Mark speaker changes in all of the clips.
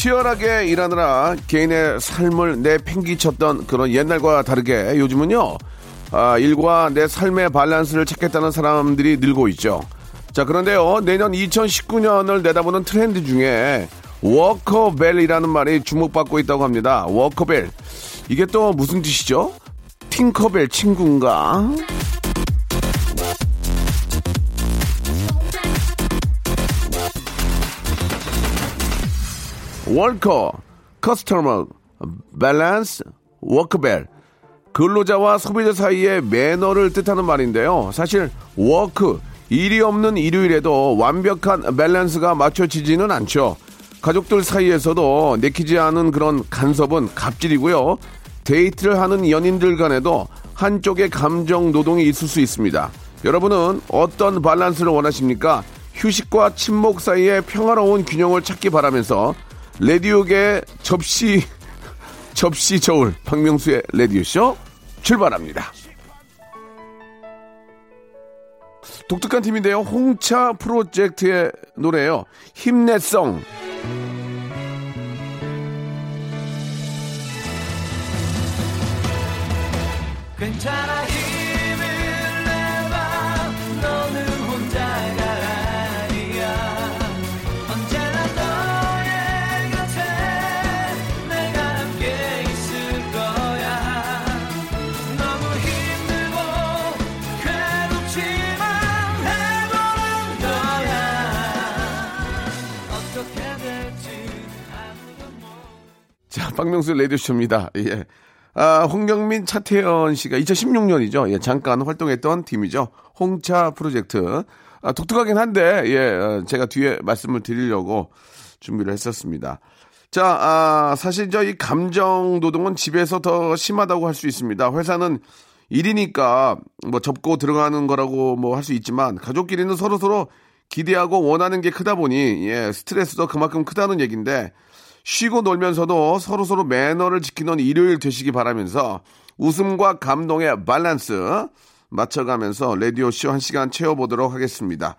Speaker 1: 치열하게 일하느라 개인의 삶을 내팽기쳤던 그런 옛날과 다르게 요즘은요 아, 일과 내 삶의 밸런스를 찾겠다는 사람들이 늘고 있죠 자 그런데요 내년 2019년을 내다보는 트렌드 중에 워커밸이라는 말이 주목받고 있다고 합니다. 워커밸. 이게 또 무슨 뜻이죠? 팅커벨 친구인가? worker, customer, balance, 워커밸. 근로자와 소비자 사이의 매너를 뜻하는 말인데요. 사실 work, 일이 없는 일요일에도 완벽한 밸런스가 맞춰지지는 않죠. 가족들 사이에서도 내키지 않은 그런 간섭은 갑질이고요. 데이트를 하는 연인들 간에도 한쪽의 감정 노동이 있을 수 있습니다. 여러분은 어떤 밸런스를 원하십니까? 휴식과 침묵 사이의 평화로운 균형을 찾기 바라면서 레디오계 접시 접시 저울 박명수의 레디오쇼 출발합니다. 독특한 팀인데요. 홍차 프로젝트의 노래예요. 힘내성.
Speaker 2: 괜찮아
Speaker 1: 박명수 레디오쇼입니다. 예. 아, 홍경민, 차태현 씨가 2016년이죠. 예, 잠깐 활동했던 팀이죠. 홍차 프로젝트. 아, 독특하긴 한데, 예, 어, 제가 뒤에 말씀을 드리려고 준비를 했었습니다. 자, 아, 사실 저 이 감정 노동은 집에서 더 심하다고 할 수 있습니다. 회사는 일이니까 뭐 접고 들어가는 거라고 뭐 할 수 있지만 가족끼리는 서로서로 기대하고 원하는 게 크다 보니 예, 스트레스도 그만큼 크다는 얘기인데 쉬고 놀면서도 서로서로 매너를 지키는 일요일 되시기 바라면서 웃음과 감동의 밸런스 맞춰가면서 라디오쇼 한 시간 채워보도록 하겠습니다.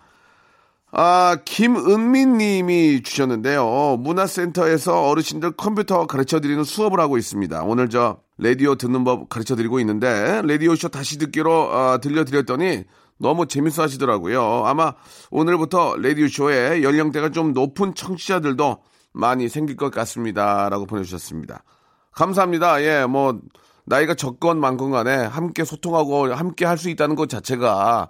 Speaker 1: 아, 김은민 님이 주셨는데요. 문화센터에서 어르신들 컴퓨터 가르쳐 드리는 수업을 하고 있습니다. 오늘 저 라디오 듣는 법 가르쳐 드리고 있는데 라디오쇼 다시 듣기로 아, 들려드렸더니 너무 재밌어 하시더라고요. 아마 오늘부터 라디오쇼에 연령대가 좀 높은 청취자들도 많이 생길 것 같습니다. 라고 보내주셨습니다. 감사합니다. 예, 뭐, 나이가 적건 많건 간에 함께 소통하고 함께 할 수 있다는 것 자체가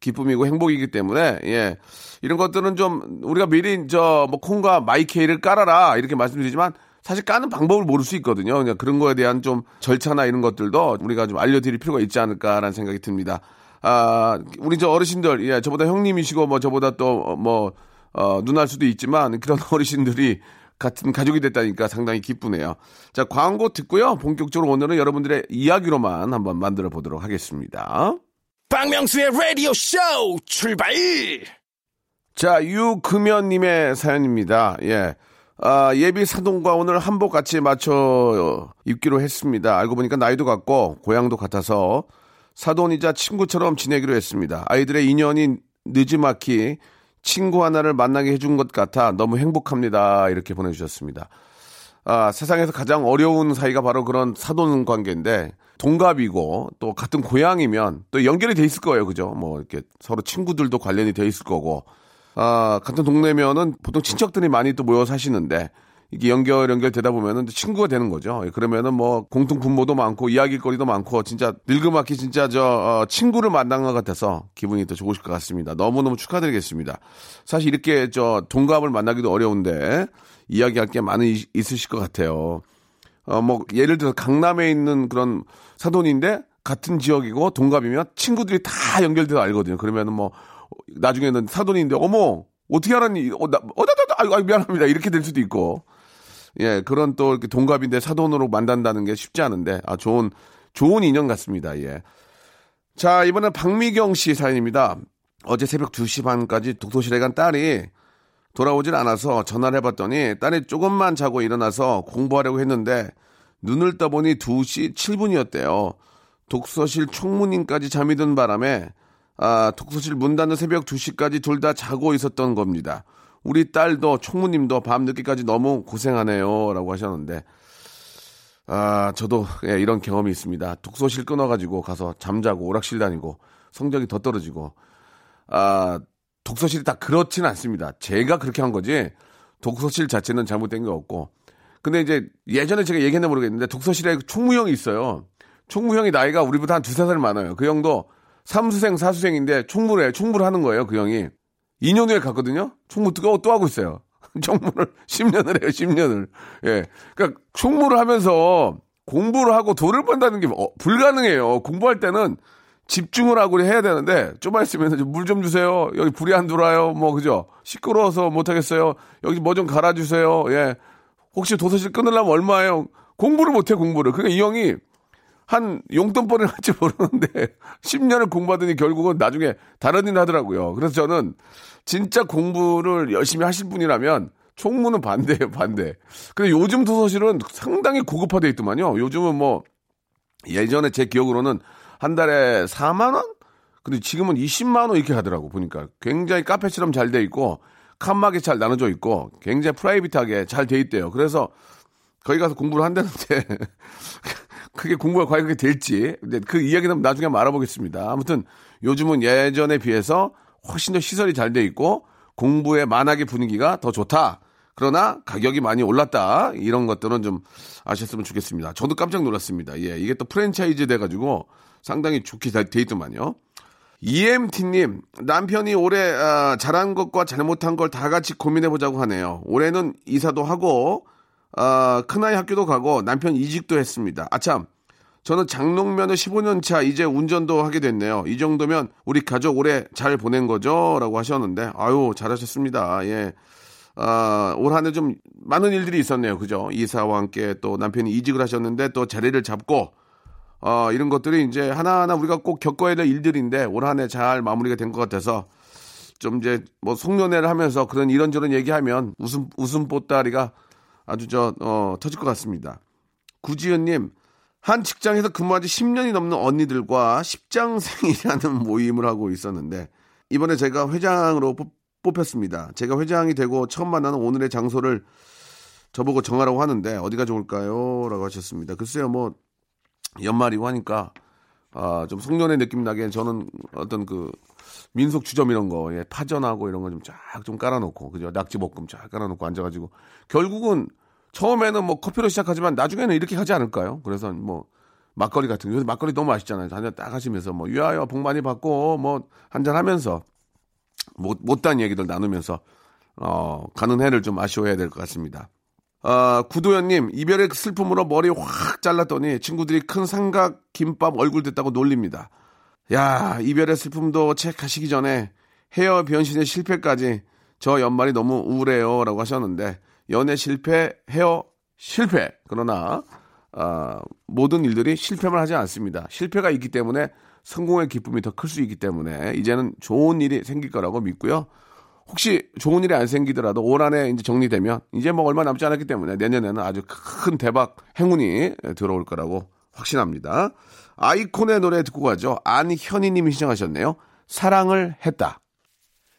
Speaker 1: 기쁨이고 행복이기 때문에, 예. 이런 것들은 좀 우리가 미리 저 뭐 콩과 마이케이를 깔아라 이렇게 말씀드리지만 사실 까는 방법을 모를 수 있거든요. 그냥 그런 거에 대한 좀 절차나 이런 것들도 우리가 좀 알려드릴 필요가 있지 않을까라는 생각이 듭니다. 아, 우리 저 어르신들, 예, 저보다 형님이시고 뭐 저보다 또 뭐, 어, 누나일 수도 있지만 그런 어르신들이 같은 가족이 됐다니까 상당히 기쁘네요. 자, 광고 듣고요. 본격적으로 오늘은 여러분들의 이야기로만 한번 만들어 보도록 하겠습니다.
Speaker 3: 박명수의 Radio Show 출발.
Speaker 1: 자, 유금연님의 사연입니다. 예. 아, 예비 사돈과 오늘 한복 같이 맞춰 입기로 했습니다. 알고 보니까 나이도 같고 고향도 같아서 사돈이자 친구처럼 지내기로 했습니다. 아이들의 인연이 늦지막히 친구 하나를 만나게 해준 것 같아 너무 행복합니다. 이렇게 보내주셨습니다. 아, 세상에서 가장 어려운 사이가 바로 그런 사돈 관계인데 동갑이고 또 같은 고향이면 또 연결이 돼 있을 거예요. 그죠? 뭐 이렇게 서로 친구들도 관련이 돼 있을 거고 아, 같은 동네면은 보통 친척들이 많이 또 모여 사시는데 이게 연결 연결되다 보면은 친구가 되는 거죠. 그러면은 뭐 공통 분모도 많고 이야기거리도 많고 진짜 늙음악기 진짜 저 어, 친구를 만난 것 같아서 기분이 더 좋으실 것 같습니다. 너무 너무 축하드리겠습니다. 사실 이렇게 저 동갑을 만나기도 어려운데 이야기할 게 많이 있- 있으실 것 같아요. 어 뭐 예를 들어 강남에 있는 그런 사돈인데 같은 지역이고 동갑이면 친구들이 다 연결돼서 알거든요. 그러면은 뭐 나중에는 사돈인데 어머 어떻게 알았니? 어, 나, 어, 나, 나, 나, 아이고, 미안합니다. 이렇게 될 수도 있고. 예, 그런 또 이렇게 동갑인데 사돈으로 만난다는 게 쉽지 않은데, 아, 좋은, 좋은 인연 같습니다. 예. 자, 이번엔 박미경 씨 사연입니다. 어제 새벽 2시 반까지 독서실에 간 딸이 돌아오질 않아서 전화를 해봤더니 딸이 조금만 자고 일어나서 공부하려고 했는데 눈을 떠보니 2시 7분이었대요. 독서실 총무님까지 잠이 든 바람에 아, 독서실 문 닫는 새벽 2시까지 둘 다 자고 있었던 겁니다. 우리 딸도 총무님도 밤 늦게까지 너무 고생하네요. 라고 하셨는데, 아, 저도 예, 이런 경험이 있습니다. 독서실 끊어가지고 가서 잠자고 오락실 다니고 성적이 더 떨어지고, 아, 독서실이 다 그렇지는 않습니다. 제가 그렇게 한 거지, 독서실 자체는 잘못된 게 없고. 근데 이제 예전에 제가 얘기했나 모르겠는데, 독서실에 총무형이 있어요. 총무형이 나이가 우리보다 한 두세 살 많아요. 그 형도 삼수생, 사수생인데 총무를 해, 총무를 하는 거예요, 그 형이. 2년 후에 갔거든요? 총무 또, 또 하고 있어요. 총무를 10년을 해요, 10년을. 예. 그러니까 총무를 하면서 공부를 하고 돈을 번다는 게 어, 불가능해요. 공부할 때는 집중을 하고 해야 되는데 좀만 있으면 물 좀 주세요. 여기 불이 안 들어와요. 뭐 그죠? 시끄러워서 못 하겠어요. 여기 뭐 좀 갈아 주세요. 예. 혹시 도서실 끊으려면 얼마예요? 공부를 못 해, 공부를. 그러니까 이 형이 한 용돈벌이를 할지 모르는데 10년을 공부하더니 결국은 나중에 다른 일 하더라고요. 그래서 저는 진짜 공부를 열심히 하실 분이라면 총무는 반대예요, 반대. 근데 요즘 도서실은 상당히 고급화돼 있더만요. 요즘은 뭐 예전에 제 기억으로는 한 달에 4만 원? 근데 지금은 20만 원 이렇게 하더라고 보니까 굉장히 카페처럼 잘 돼 있고 칸막이 잘 나눠져 있고 굉장히 프라이빗하게 잘 돼 있대요. 그래서 거기 가서 공부를 한다는데 그게 공부가 과연 그게 될지 근데 그 이야기는 나중에 알아보겠습니다. 아무튼 요즘은 예전에 비해서 훨씬 더 시설이 잘 돼 있고 공부의 만학의 분위기가 더 좋다. 그러나 가격이 많이 올랐다. 이런 것들은 좀 아셨으면 좋겠습니다. 저도 깜짝 놀랐습니다. 예, 이게 또 프랜차이즈 돼가지고 상당히 좋게 돼 있더만요. EMT님, 남편이 올해 아, 잘한 것과 잘못한 걸 다 같이 고민해보자고 하네요. 올해는 이사도 하고, 아, 큰아이 학교도 가고, 남편 이직도 했습니다. 아참, 저는 장롱면허 15년 차 이제 운전도 하게 됐네요. 이 정도면 우리 가족 올해 잘 보낸 거죠? 라고 하셨는데, 아유, 잘하셨습니다. 예. 아, 올 한 해 좀 많은 일들이 있었네요. 그죠? 이사와 함께 또 남편이 이직을 하셨는데 또 자리를 잡고, 어, 이런 것들이 이제 하나하나 우리가 꼭 겪어야 될 일들인데 올 한 해 잘 마무리가 된 것 같아서 좀 이제 뭐 송년회를 하면서 그런 이런저런 얘기하면 웃음, 웃음 보따리가 아주 저, 어, 터질 것 같습니다. 구지연님, 한 직장에서 근무한 지 10년이 넘는 언니들과 십장생이라는 모임을 하고 있었는데 이번에 제가 회장으로 뽑, 뽑혔습니다. 제가 회장이 되고 처음 만나는 오늘의 장소를 저보고 정하라고 하는데 어디가 좋을까요? 라고 하셨습니다. 글쎄요, 뭐 연말이고 하니까 아, 좀 송년회 느낌 나게 저는 어떤 그 민속 주점 이런 거, 예, 파전하고 이런 거 좀 쫙 좀 깔아놓고, 그죠? 낙지 볶음 쫙 깔아놓고 앉아가지고 결국은 처음에는 뭐 커피로 시작하지만 나중에는 이렇게 하지 않을까요? 그래서 뭐 막걸리 같은 거, 요새 막걸리 너무 맛있잖아요. 한잔 딱 하시면서 뭐 유아여 복 많이 받고 뭐 한잔 하면서 못, 못단 얘기들 나누면서 어, 가는 해를 좀 아쉬워해야 될 것 같습니다. 아, 구도현님, 이별의 슬픔으로 머리 확 잘랐더니 친구들이 큰 삼각 김밥 얼굴 됐다고 놀립니다. 야, 이별의 슬픔도 체크하시기 전에 헤어 변신의 실패까지 저 연말이 너무 우울해요. 라고 하셨는데, 연애 실패, 헤어 실패. 그러나, 아, 모든 일들이 실패만 하지 않습니다. 실패가 있기 때문에 성공의 기쁨이 더 클 수 있기 때문에 이제는 좋은 일이 생길 거라고 믿고요. 혹시 좋은 일이 안 생기더라도 올 한해 이제 정리되면 이제 뭐 얼마 남지 않았기 때문에 내년에는 아주 큰 대박 행운이 들어올 거라고 확신합니다. 아이콘의 노래 듣고 가죠. 안현희 님이 시청하셨네요. 사랑을 했다.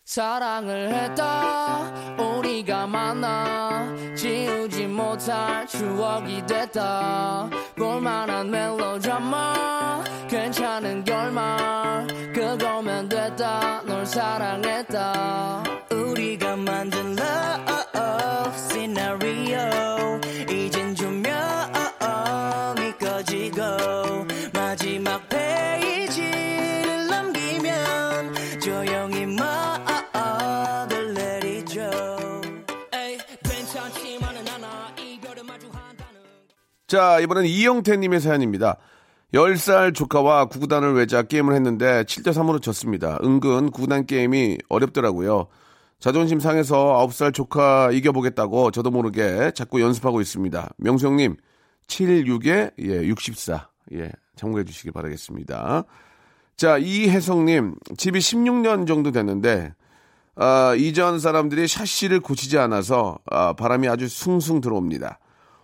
Speaker 2: 사랑을 했다 우리가 만나 지우지 못할 추억이 됐다 볼만한 멜로드라마 괜찮은 결말 그거면 됐다 널 사랑했다 우리가 만든
Speaker 1: 자, 이번엔 이영태 님의 사연입니다. 10살 조카와 구구단을 외자 게임을 했는데 7대3으로 졌습니다. 은근 구구단 게임이 어렵더라고요. 자존심 상해서 9살 조카 이겨보겠다고 저도 모르게 자꾸 연습하고 있습니다. 명수 형님, 76에, 예, 64. 예, 참고해 주시기 바라겠습니다. 자, 이혜성님, 집이 16년 정도 됐는데, 아, 이전 사람들이 샤시를 고치지 않아서 아, 바람이 아주 숭숭 들어옵니다.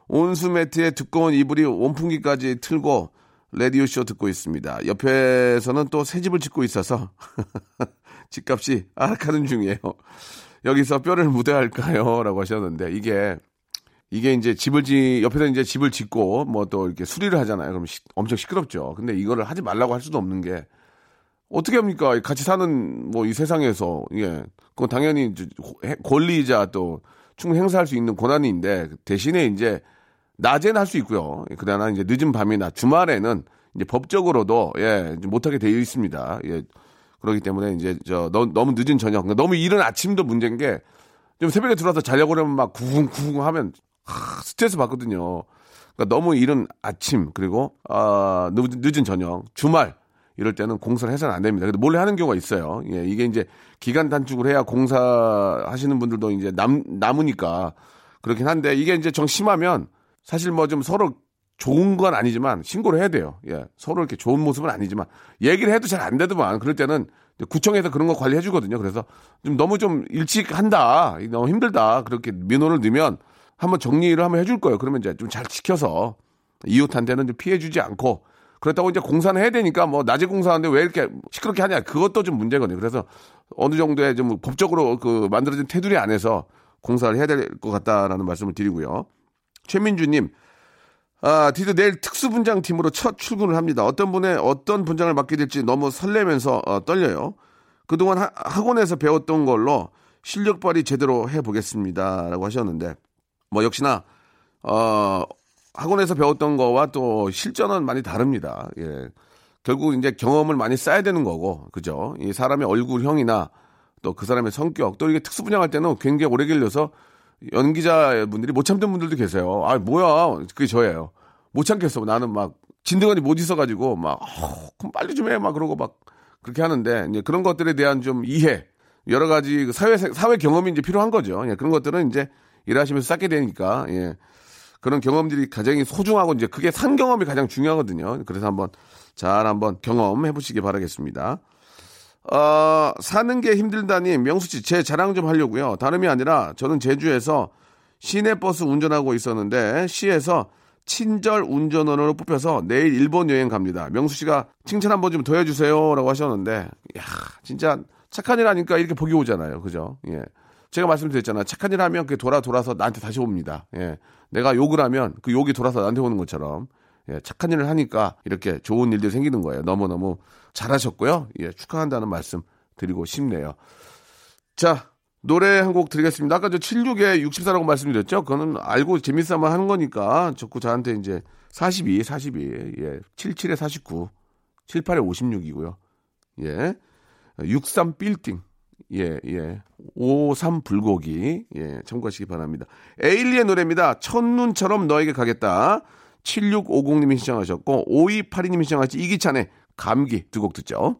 Speaker 1: 온수 매트에 두꺼운 이불이 원풍기까지 틀고 라디오 쇼 듣고 있습니다. 옆에서는 또 새 집을 짓고 있어서 집값이 아락하는 중이에요. 여기서 뼈를 묻어야 할까요? 라고 하셨는데 이게 이게 이제 집을 지 옆에서 이제 집을 짓고 뭐 또 이렇게 수리를 하잖아요. 그럼 시, 엄청 시끄럽죠. 근데 이거를 하지 말라고 할 수도 없는 게 어떻게 합니까? 같이 사는 뭐 이 세상에서 예, 그건 당연히 권리이자 또 충분히 행사할 수 있는 권한인데 대신에 이제 낮에는 할 수 있고요. 그러나 이제 늦은 밤이나 주말에는 이제 법적으로도 예 못하게 되어 있습니다. 예 그렇기 때문에 이제 저 너, 무 늦은 저녁, 너무 이른 아침도 문제인 게 좀 새벽에 들어와서 자려고 그러면 막 구궁구궁 하면 하, 스트레스 받거든요. 그러니까 너무 이른 아침 그리고 아 늦은 저녁, 주말 이럴 때는 공사를 해서는 안 됩니다. 근데 몰래 하는 경우가 있어요. 예, 이게 이제 기간 단축을 해야 공사 하시는 분들도 이제 남 남으니까 그렇긴 한데 이게 이제 정 심하면 사실 뭐 좀 서로 좋은 건 아니지만 신고를 해야 돼요. 예. 서로 이렇게 좋은 모습은 아니지만 얘기를 해도 잘 안 되더만 그럴 때는 구청에서 그런 거 관리해 주거든요. 그래서 좀 너무 좀 일찍 한다. 너무 힘들다. 그렇게 민원을 넣으면 한번 정리를 한번 해줄 거예요. 그러면 이제 좀 잘 지켜서 이웃한테는 좀 피해 주지 않고 그렇다고 이제 공사는 해야 되니까 뭐 낮에 공사하는데 왜 이렇게 시끄럽게 하냐. 그것도 좀 문제거든요. 그래서 어느 정도의 좀 법적으로 그 만들어진 테두리 안에서 공사를 해야 될 것 같다라는 말씀을 드리고요. 최민주님, 아, 드디어 내일 특수분장팀으로 첫 출근을 합니다. 어떤 분의 어떤 분장을 맡게 될지 너무 설레면서 어, 떨려요. 그동안 하, 학원에서 배웠던 걸로 실력 발휘 제대로 해보겠습니다. 라고 하셨는데, 뭐, 역시나, 어, 학원에서 배웠던 거와 또 실전은 많이 다릅니다. 예. 결국 이제 경험을 많이 쌓아야 되는 거고, 그죠? 이 사람의 얼굴형이나 또 그 사람의 성격, 또 이게 특수분장할 때는 굉장히 오래 걸려서 연기자 분들이 못 참던 분들도 계세요. 아, 뭐야. 그게 저예요. 못 참겠어. 나는 막 진드간이 못 있어가지고 막, 어, 그럼 빨리 좀 해. 막 그러고 막 그렇게 하는데 이제 그런 것들에 대한 좀 이해, 여러 가지 그 사회, 사회 경험이 이제 필요한 거죠. 예, 그런 것들은 이제 일하시면서 쌓게 되니까, 예. 그런 경험들이 가장 소중하고 이제 그게 산 경험이 가장 중요하거든요. 그래서 한번 잘 한번 경험해 보시기 바라겠습니다. 어, 사는 게 힘들다니 명수 씨 제 자랑 좀 하려고요. 다름이 아니라 저는 제주에서 시내버스 운전하고 있었는데 시에서 친절 운전원으로 뽑혀서 내일 일본 여행 갑니다. 명수 씨가 칭찬 한번 좀 더 해주세요라고 하셨는데, 야 진짜 착한 일 하니까 이렇게 복이 오잖아요. 그죠? 예. 제가 말씀드렸잖아요. 착한 일 하면 그게 돌아 돌아서 나한테 다시 옵니다. 예. 내가 욕을 하면 그 욕이 돌아서 나한테 오는 것처럼 예, 착한 일을 하니까 이렇게 좋은 일들이 생기는 거예요. 너무 너무 잘하셨고요. 예, 축하한다는 말씀 드리고 싶네요. 자, 노래 한 곡 드리겠습니다. 아까 저 76에 64라고 말씀드렸죠? 그거는 알고 재밌어만 하는 거니까 자꾸 저한테 이제 42, 42, 예, 77에 49, 78에 56이고요. 예. 63 빌딩. 예, 예. 53 불고기. 예, 참고하시기 바랍니다. 에일리의 노래입니다. 첫눈처럼 너에게 가겠다. 7650님이 신청하셨고 5282님이 신청하신 이기찬의 감기 두 곡 듣죠.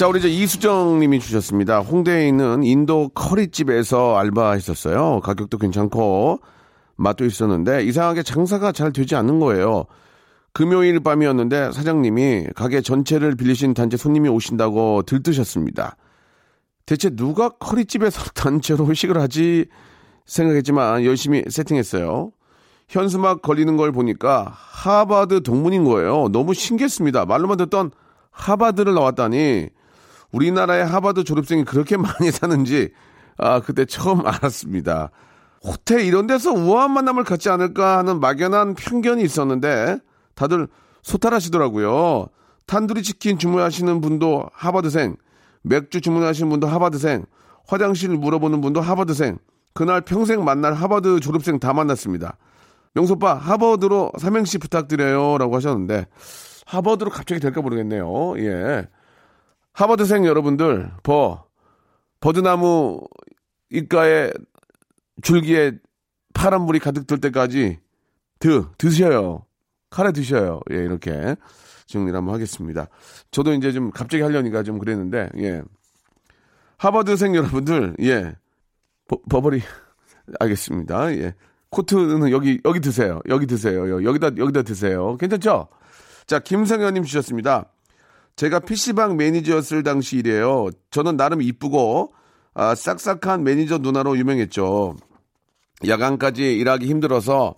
Speaker 1: 자, 우리 이제 이수정 님이 주셨습니다. 홍대에 있는 인도 커리집에서 알바했었어요. 가격도 괜찮고, 맛도 있었는데, 이상하게 장사가 잘 되지 않는 거예요. 금요일 밤이었는데, 사장님이 가게 전체를 빌리신 단체 손님이 오신다고 들뜨셨습니다. 대체 누가 커리집에서 단체로 회식을 하지 생각했지만 열심히 세팅했어요. 현수막 걸리는 걸 보니까 하버드 동문인 거예요. 너무 신기했습니다. 말로만 듣던 하버드를 나왔다니 우리나라의 하버드 졸업생이 그렇게 많이 사는지 아 그때 처음 알았습니다. 호텔 이런 데서 우아한 만남을 갖지 않을까 하는 막연한 편견이 있었는데 다들 소탈하시더라고요. 탄두리 치킨 주문하시는 분도 하버드생, 맥주 주문하시는 분도 하버드생, 화장실 물어보는 분도 하버드생. 그날 평생 만날 하버드 졸업생 다 만났습니다. 명소빠 하버드로 삼행시 부탁드려요라고 하셨는데 하버드로 갑자기 될까 모르겠네요. 예. 하버드생 여러분들, 버, 버드나무 입가에 줄기에 파란 물이 가득 들 때까지 드, 드셔요. 카레 드셔요. 예, 이렇게 정리를 한번 하겠습니다. 저도 이제 좀 갑자기 하려니까 좀 그랬는데, 예. 하버드생 여러분들, 예. 버, 버버리, 알겠습니다. 예. 코트는 여기, 여기 드세요. 여기 드세요. 여기다, 여기다 드세요. 괜찮죠? 자, 김성현님 주셨습니다. 제가 PC방 매니저였을 당시 일이에요. 저는 나름 이쁘고 아, 싹싹한 매니저 누나로 유명했죠. 야간까지 일하기 힘들어서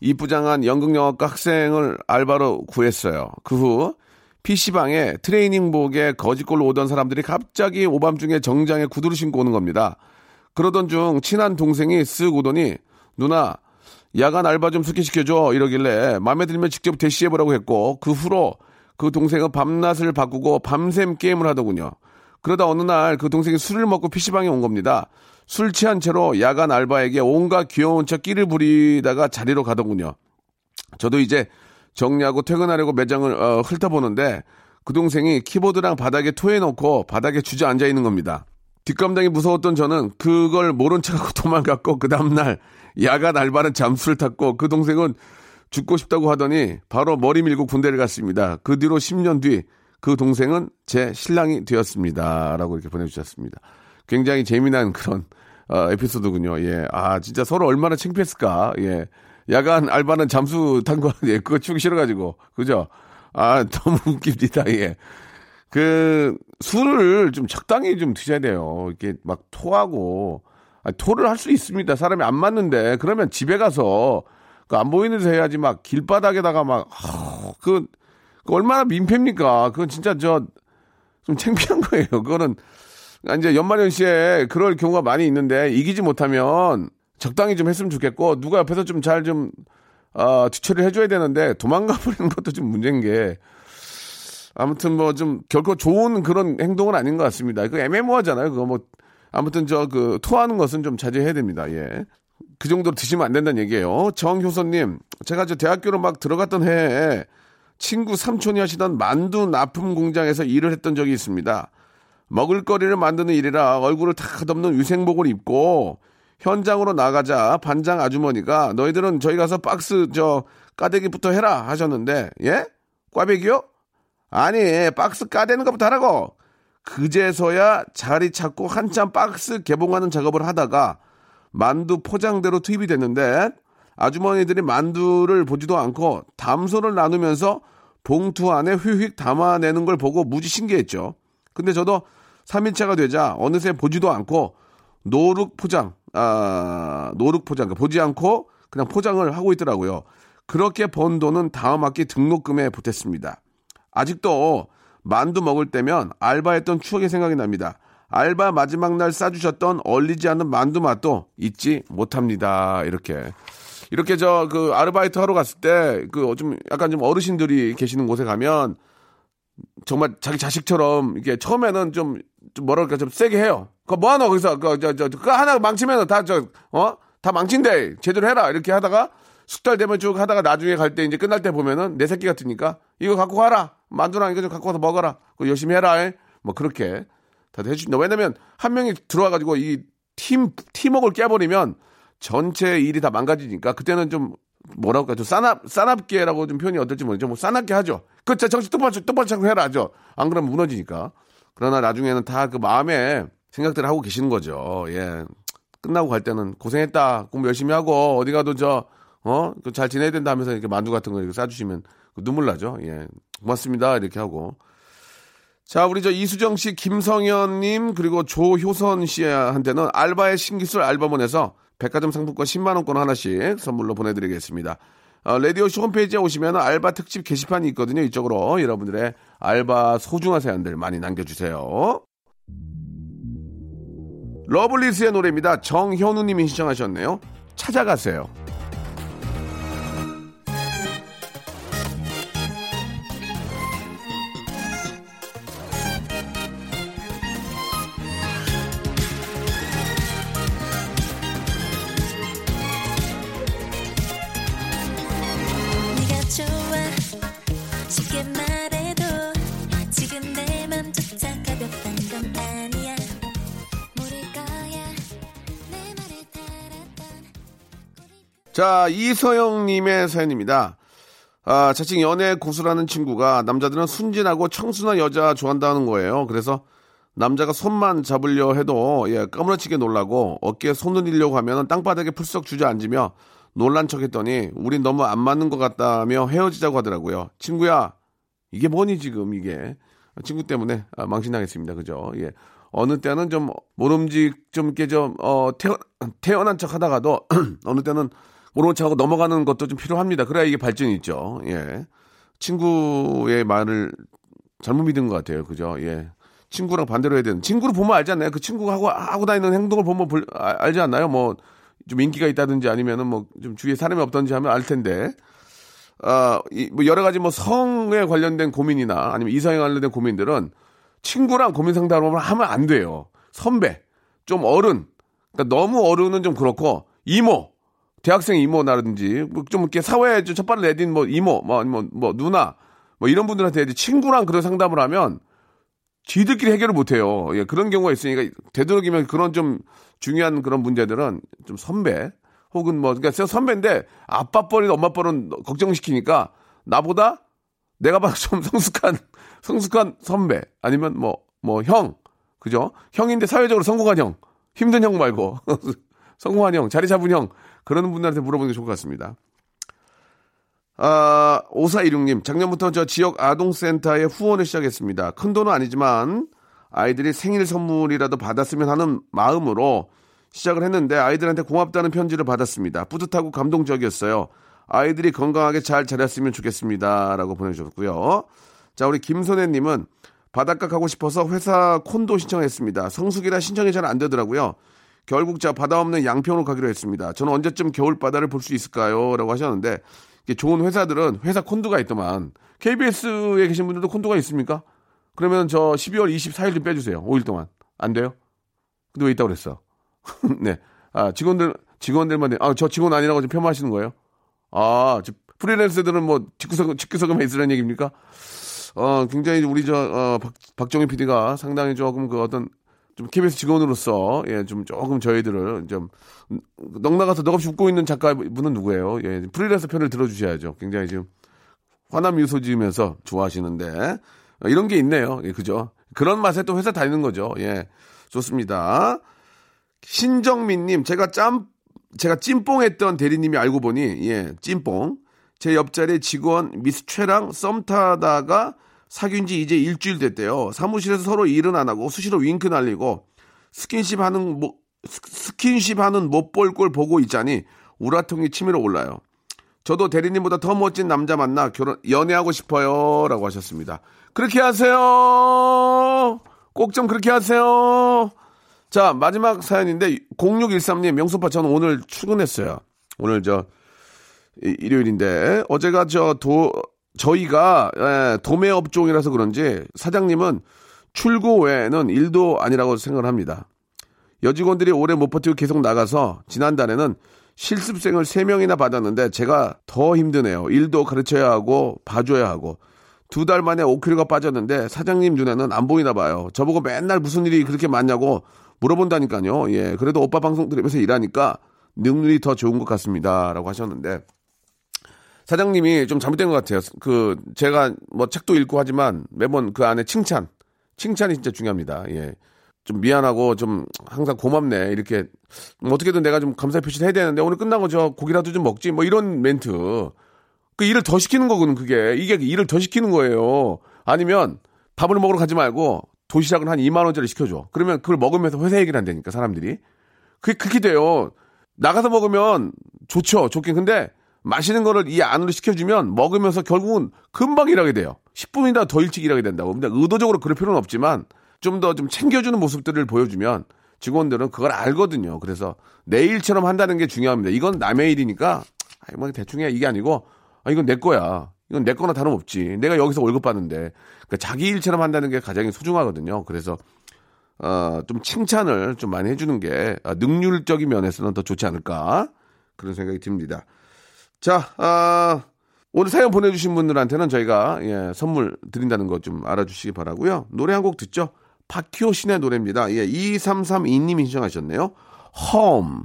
Speaker 1: 이쁘장한 연극영화과 학생을 알바로 구했어요. 그 후 PC방에 트레이닝복에 거짓골로 오던 사람들이 갑자기 오밤중에 정장에 구두를 신고 오는 겁니다. 그러던 중 친한 동생이 쓱 오더니 누나 야간 알바 좀 소개시켜줘 이러길래 마음에 들면 직접 대시해보라고 했고 그 후로 그 동생은 밤낮을 바꾸고 밤샘 게임을 하더군요. 그러다 어느 날 그 동생이 술을 먹고 PC방에 온 겁니다. 술 취한 채로 야간 알바에게 온갖 귀여운 척 끼를 부리다가 자리로 가더군요. 저도 이제 정리하고 퇴근하려고 매장을 어, 훑어보는데 그 동생이 키보드랑 바닥에 토해놓고 바닥에 주저앉아 있는 겁니다. 뒷감당이 무서웠던 저는 그걸 모른 척하고 도망갔고 그 다음날 야간 알바는 잠수를 탔고 그 동생은 죽고 싶다고 하더니 바로 머리 밀고 군대를 갔습니다. 그 뒤로 10년 뒤 그 동생은 제 신랑이 되었습니다. 라고 이렇게 보내주셨습니다. 굉장히 재미난 그런 어, 에피소드군요. 예. 아, 진짜 서로 얼마나 창피했을까. 예. 야간 알바는 잠수 탄 거, 예. 그거 치기 싫어가지고. 그죠? 아, 너무 웃깁니다. 예. 그, 술을 좀 적당히 좀 드셔야 돼요. 이렇게 막 토하고. 아, 토를 할 수 있습니다. 사람이 안 맞는데. 그러면 집에 가서 그 안 보이는 데서 해야지 막 길바닥에다가 막, 그, 그 얼마나 민폐입니까? 그건 진짜 저, 좀 창피한 거예요. 그거는, 아, 이제 연말연 시에 그럴 경우가 많이 있는데 이기지 못하면 적당히 좀 했으면 좋겠고 누가 옆에서 좀 잘 좀, 어, 뒤처리를 해줘야 되는데 도망가 버리는 것도 좀 문제인 게 아무튼 뭐 좀 결코 좋은 그런 행동은 아닌 것 같습니다. 그 애매모호하잖아요. 그거 뭐 아무튼 저 그 토하는 것은 좀 자제해야 됩니다. 예. 그 정도로 드시면 안 된다는 얘기예요. 정효선님, 제가 저 대학교로 막 들어갔던 해에 친구 삼촌이 하시던 만두 납품 공장에서 일을 했던 적이 있습니다. 먹을거리를 만드는 일이라 얼굴을 다 덮는 위생복을 입고 현장으로 나가자 반장 아주머니가 너희들은 저희 가서 박스 저 까대기부터 해라 하셨는데 예? 꽈배기요? 아니 박스 까대는 것부터 하라고 그제서야 자리 찾고 한참 박스 개봉하는 작업을 하다가 만두 포장대로 투입이 됐는데 아주머니들이 만두를 보지도 않고 담소를 나누면서 봉투 안에 휙휙 담아내는 걸 보고 무지 신기했죠. 근데 저도 3일차가 되자 어느새 보지도 않고 노룩 포장, 아, 노룩 포장, 그러니까 보지 않고 그냥 포장을 하고 있더라고요. 그렇게 번 돈은 다음 학기 등록금에 보탰습니다. 아직도 만두 먹을 때면 알바했던 추억이 생각이 납니다. 알바 마지막 날 싸주셨던 얼리지 않은 만두 맛도 잊지 못합니다. 이렇게. 이렇게 저 그 아르바이트 하러 갔을 때 그 좀 약간 좀 어르신들이 계시는 곳에 가면 정말 자기 자식처럼 이게 처음에는 좀, 좀 뭐랄까 좀 세게 해요. 그거 뭐 하노 거기서 그저저 그 하나 망치면 다저 어? 다 망친대. 제대로 해라. 이렇게 하다가 숙달 되면 쭉 하다가 나중에 갈 때 이제 끝날 때 보면은 내 새끼 같으니까 이거 갖고 가라. 만두랑 이거 좀 갖고 와서 먹어라. 그거 열심히 해라. 뭐 그렇게 다들 해주신다. 왜냐면 한 명이 들어와가지고 이 팀, 팀워크를 깨버리면 전체 일이 다 망가지니까 그때는 좀 뭐라고 할까 좀 싸납, 싸납게라고 좀 표현이 어떨지 모르겠죠. 뭐 싸납게 하죠. 그, 자, 정신 똑바로, 똑바로 차고 해라 하죠. 안 그러면 무너지니까. 그러나 나중에는 다 그 마음에 생각들을 하고 계시는 거죠. 예. 끝나고 갈 때는 고생했다. 공부 열심히 하고 어디 가도 저, 어? 그잘 지내야 된다 하면서 이렇게 만두 같은 거 이렇게 싸주시면 그 눈물 나죠. 예. 고맙습니다. 이렇게 하고. 자, 우리 저 이수정 씨, 김성현 님, 그리고 조효선 씨한테는 알바의 신기술 알바몬에서 백화점 상품권 10만 원권 하나씩 선물로 보내 드리겠습니다. 어, 라디오 쇼 홈페이지에 오시면 알바 특집 게시판이 있거든요. 이쪽으로 여러분들의 알바 소중한 사연들 많이 남겨 주세요. 러블리즈의 노래입니다. 정현우 님이 신청하셨네요. 찾아가세요. 자, 이서영님의 사연입니다. 아, 자칭 연애 고수라는 친구가 남자들은 순진하고 청순한 여자 좋아한다는 거예요. 그래서 남자가 손만 잡으려 해도 예, 까무러치게 놀라고 어깨에 손을 려고 하면 땅바닥에 풀썩 주저앉으며 놀란 척 했더니 우린 너무 안 맞는 것 같다며 헤어지자고 하더라고요. 친구야, 이게 뭐니 지금 이게 친구 때문에 아, 망신당했습니다. 그죠? 예. 어느 때는 좀 모름직 좀좀 어, 태어, 태어난 척 하다가도 어느 때는 모른 척하고 넘어가는 것도 좀 필요합니다. 그래야 이게 발전이 있죠. 예. 친구의 말을 잘못 믿은 것 같아요. 그죠? 예. 친구랑 반대로 해야 되는. 친구를 보면 알잖아요. 그 친구가 하고, 하고 다니는 행동을 보면 볼- 아- 알지 않나요? 뭐, 좀 인기가 있다든지 아니면은 뭐, 좀 주위에 사람이 없던지 하면 알 텐데. 아, 이, 뭐 여러 가지 뭐 성에 관련된 고민이나 아니면 이성에 관련된 고민들은 친구랑 고민 상담을 하면 안 돼요. 선배, 좀 어른, 그러니까 너무 어른은 좀 그렇고 이모, 대학생 이모나든지 뭐 좀 이렇게 사회에 좀 첫발을 내딘 뭐 이모, 뭐 아니면 뭐 누나, 뭐 이런 분들한테 이제 친구랑 그런 상담을 하면 지들끼리 해결을 못 해요. 예, 그런 경우가 있으니까 되도록이면 그런 좀 중요한 그런 문제들은 좀 선배 혹은 뭐 그러니까 선배인데 아빠 뻘이 엄마 뻘은 걱정시키니까 나보다 내가 봐도 좀 성숙한 성숙한 선배 아니면 뭐 뭐 형 그죠? 형인데 사회적으로 성공한 형 힘든 형 말고 성공한 형 자리 잡은 형 그런 분들한테 물어보는 게 좋을 것 같습니다. 아, 5416님, 작년부터 저 지역 아동센터에 후원을 시작했습니다. 큰 돈은 아니지만 아이들이 생일 선물이라도 받았으면 하는 마음으로 시작을 했는데 아이들한테 고맙다는 편지를 받았습니다. 뿌듯하고 감동적이었어요. 아이들이 건강하게 잘 자랐으면 좋겠습니다. 라고 보내주셨고요. 자, 우리 김선혜님은 바닷가 가고 싶어서 회사 콘도 신청했습니다. 성수기라 신청이 잘 안 되더라고요. 결국 자 바다 없는 양평으로 가기로 했습니다. 저는 언제쯤 겨울 바다를 볼 수 있을까요? 라고 하셨는데 좋은 회사들은 회사 콘도가 있더만 KBS에 계신 분들도 콘도가 있습니까? 그러면 저 12월 24일 좀 빼주세요. 5일 동안 안 돼요? 근데 왜 있다고 그랬어? 네, 아 직원들 직원들만 아저 직원 아니라고 좀 폄하하시는 거예요? 아저 프리랜서들은 뭐 직구석 직구석에만 있으라는 얘기입니까? 어 굉장히 우리 저 어, 박, 박정희 PD가 상당히 조금 그 어떤 좀 KBS 직원으로서 예 좀 조금 저희들을 좀 넉나가서 넉없이 웃고 있는 작가분은 누구예요? 예 프리랜서 편을 들어주셔야죠. 굉장히 지금 화남 미소 지으면서 좋아하시는데 어, 이런 게 있네요. 예 그죠? 그런 맛에 또 회사 다니는 거죠. 예 좋습니다. 신정민님 제가 짬 제가 찜뽕했던 대리님이 알고 보니 예 찜뽕 제 옆자리 직원 미스 최랑 썸 타다가 사귄 지 이제 일주일 됐대요. 사무실에서 서로 일은 안 하고 수시로 윙크 날리고 스킨십 하는 뭐 스- 스킨십 하는 못 볼 꼴 보고 있자니 울화통이 치밀어 올라요. 저도 대리님보다 더 멋진 남자 만나 결혼 연애하고 싶어요라고 하셨습니다. 그렇게 하세요. 꼭 좀 그렇게 하세요. 자, 마지막 사연인데 0613님 명소파 저는 오늘 출근했어요. 오늘 저 이- 일요일인데 어제가 저 도 저희가 예, 도매 업종이라서 그런지 사장님은 출고 외에는 일도 아니라고 생각을 합니다. 여직원들이 오래 못 버티고 계속 나가서 지난달에는 실습생을 3명이나 받았는데 제가 더 힘드네요. 일도 가르쳐야 하고 봐줘야 하고 두 달 만에 5kg가 빠졌는데 사장님 눈에는 안 보이나 봐요. 저보고 맨날 무슨 일이 그렇게 많냐고 물어본다니까요. 예. 그래도 오빠 방송 들으면서 일하니까 능률이 더 좋은 것 같습니다. 라고 하셨는데 사장님이 좀 잘못된 것 같아요. 그 제가 뭐 책도 읽고 하지만 매번 그 안에 칭찬, 칭찬이 진짜 중요합니다. 예. 좀 미안하고 좀 항상 고맙네. 이렇게 뭐 어떻게든 내가 좀 감사의 표시를 해야 되는데 오늘 끝나고 저 고기라도 좀 먹지? 뭐 이런 멘트. 그 일을 더 시키는 거거든 그게. 이게 일을 더 시키는 거예요. 아니면 밥을 먹으러 가지 말고 도시락을 한 2만 원짜리 시켜줘. 그러면 그걸 먹으면서 회사 얘기를 한다니까 사람들이. 그게 그렇게 돼요. 나가서 먹으면 좋죠 좋긴. 근데 맛있는 거를 이 안으로 시켜주면 먹으면서 결국은 금방 일하게 돼요 10분이나 더 일찍 일하게 된다고 근데 의도적으로 그럴 필요는 없지만 좀더좀 챙겨주는 모습들을 보여주면 직원들은 그걸 알거든요. 그래서 내 일처럼 한다는 게 중요합니다. 이건 남의 일이니까 아이 뭐 대충 해 이게 아니고 아 이건 내 거야. 이건 내 거나 다름없지. 내가 여기서 월급 받는데 그러니까 자기 일처럼 한다는 게 가장 소중하거든요. 그래서 어, 좀 칭찬을 좀 많이 해주는 게 아, 능률적인 면에서는 더 좋지 않을까 그런 생각이 듭니다. 자, 아, 오늘 사연 보내주신 분들한테는 저희가 예, 선물 드린다는 거좀 알아주시기 바라고요. 노래 한 곡 듣죠. 박효 신의 노래입니다. 예, 2332님이 신청하셨네요. Home.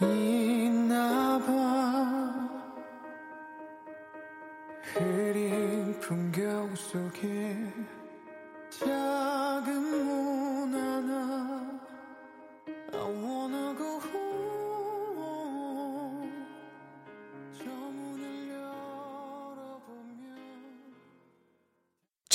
Speaker 2: 있나 봐. 흐린 풍경 속에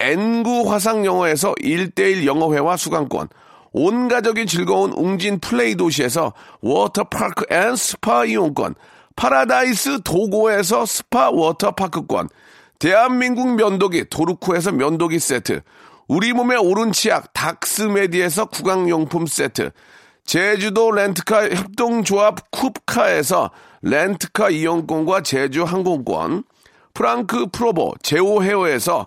Speaker 1: 엔구 화상 영어에서 1대1 영어회화 수강권 온 가족이 즐거운 웅진 플레이 도시에서 워터파크 and 스파 이용권 파라다이스 도고에서 스파 워터파크권 대한민국 면도기 도루코에서 면도기 세트 우리 몸의 오른 치약 닥스메디에서 구강용품 세트 제주도 렌트카 협동조합 쿱카에서 렌트카 이용권과 제주 항공권, 프랑크 프로보 제오 헤어에서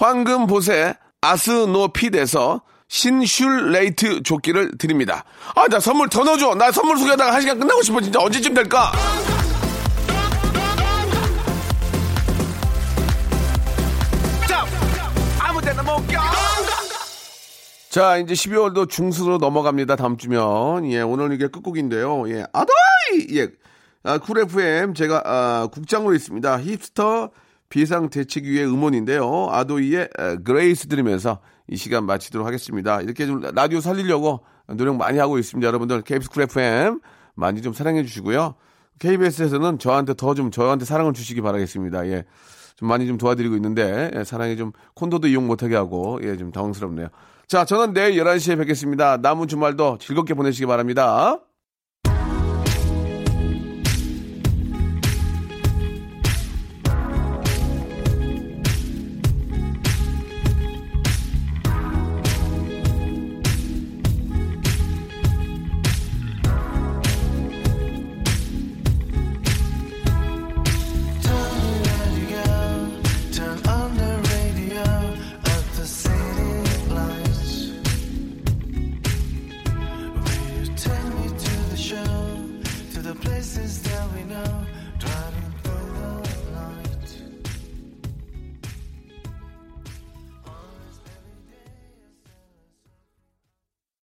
Speaker 1: 황금보세 아스노핏에서 신슐레이트 조끼를 드립니다. 아, 나 선물 더 넣어줘. 나 선물 소개하다가 한 시간 끝나고 싶어. 진짜 언제쯤 될까? 자, 이제 12월도 중순으로 넘어갑니다. 다음 주면. 예, 오늘 이게 끝곡인데요. 예, 아도이! 예. 아, 쿨 FM, 제가, 아, 국장으로 있습니다. 힙스터 비상대책위의 음원인데요. 아도이의 에, 그레이스 들으면서 이 시간 마치도록 하겠습니다. 이렇게 좀 라디오 살리려고 노력 많이 하고 있습니다. 여러분들, KBS 쿨 FM 많이 좀 사랑해 주시고요. KBS에서는 저한테 더 좀 저한테 사랑을 주시기 바라겠습니다. 예. 좀 많이 좀 도와드리고 있는데 예, 사랑이 좀 콘도도 이용 못하게 하고 예, 좀 당황스럽네요. 자, 저는 내일 11시에 뵙겠습니다. 남은 주말도 즐겁게 보내시기 바랍니다.